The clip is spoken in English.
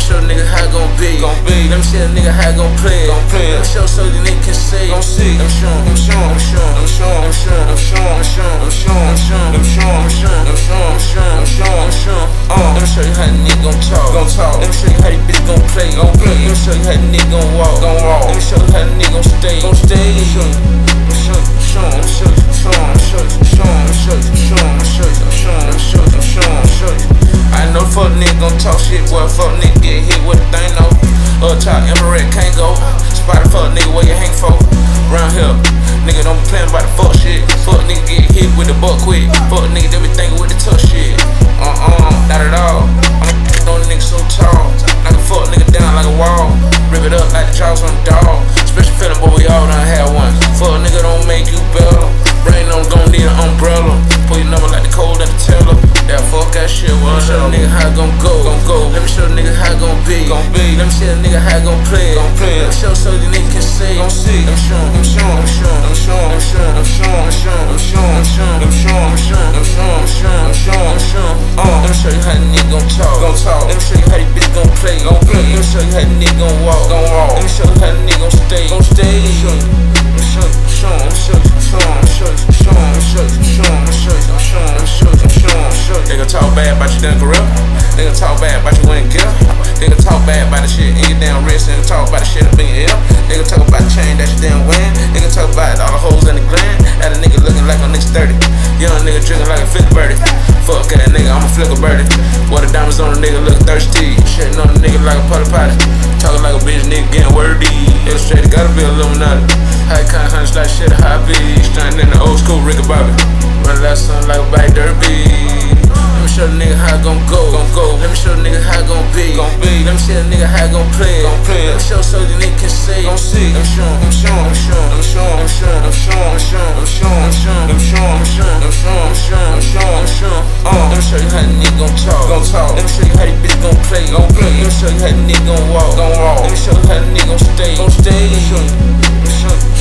me show the nigga how it gon' be. Gon' be. Let me show the nigga how it gon' play. Gon' play. Let me show so the nigga can see. Gon' see. Me show. Let me show. Uh. Let me show you how the nigga gon' talk. Gon' talk. Let me show you how the bitch gon' play. Gon' play. Let me show you how the nigga gon' walk. Gon' walk. Let me show you how the nigga gon' stay. Gon' stay. Fuck nigga gon' talk shit, boy. Fuck nigga get hit with a thing, no. Up top, Emirate can't go. Spot fuck nigga where you hang for. Round here, nigga don't be playing about the fuck shit. Fuck nigga get hit with the butt quick. Fuck nigga they be thinking with the tough shit. Uh uh, not at all. I'm a nigga so tall. Knock a fuck nigga down like a wall. Rip it up like the jaws on a dog. Fuck that shit. Let me show the nigga how it gon' go. Gon' go. Let me show the nigga how it gon' be. Gon' be. Let me show the nigga how it gon' play. Gon' play. Let me show so the nigga can see. Gon' see. Let me show. Let me show. Let me show. Let me show. Bad about you corrupt. They gon' talk bad about you get They gon' talk bad about the shit in your damn wrist. Gon' talk about the shit up in your ear. They gon' talk about the chain that you win. They gon' talk about all the holes in the gland. That a nigga looking like a nigga 30. Young nigga drinking like a fifth birdie. Fuck that nigga, I'm a flicker birdie. What the diamonds on a nigga look thirsty. Shitting on a nigga like a potty potty. Talking like a bitch, nigga getting wordy. Illustrated, gotta be Illuminati. High kind hunch like shit a hobby. Stranded in the old school Ricky Bobby. Run last son like a gon' go. Gon' go. Let me show the nigga how it gon' be. Gon' be. Let me show the nigga how it gon' play. Gon' play. Let me show so the nigga can see. Gon' see. Let me show. Let me show. Let me show. Let me show. Let me show. Let me show. Let me show. Let me show. Let me show. Let me show. Let me show. Let me show. Let me show. Uh. Let me show you how the nigga gon' talk. Gon' talk. Let me show you how the bitch gon' play. Gon' play. Let me show you how the nigga gon' walk. Gon' walk. Let me show you how the nigga gon' stay. Gon' stay. Let me show you. Let me show you.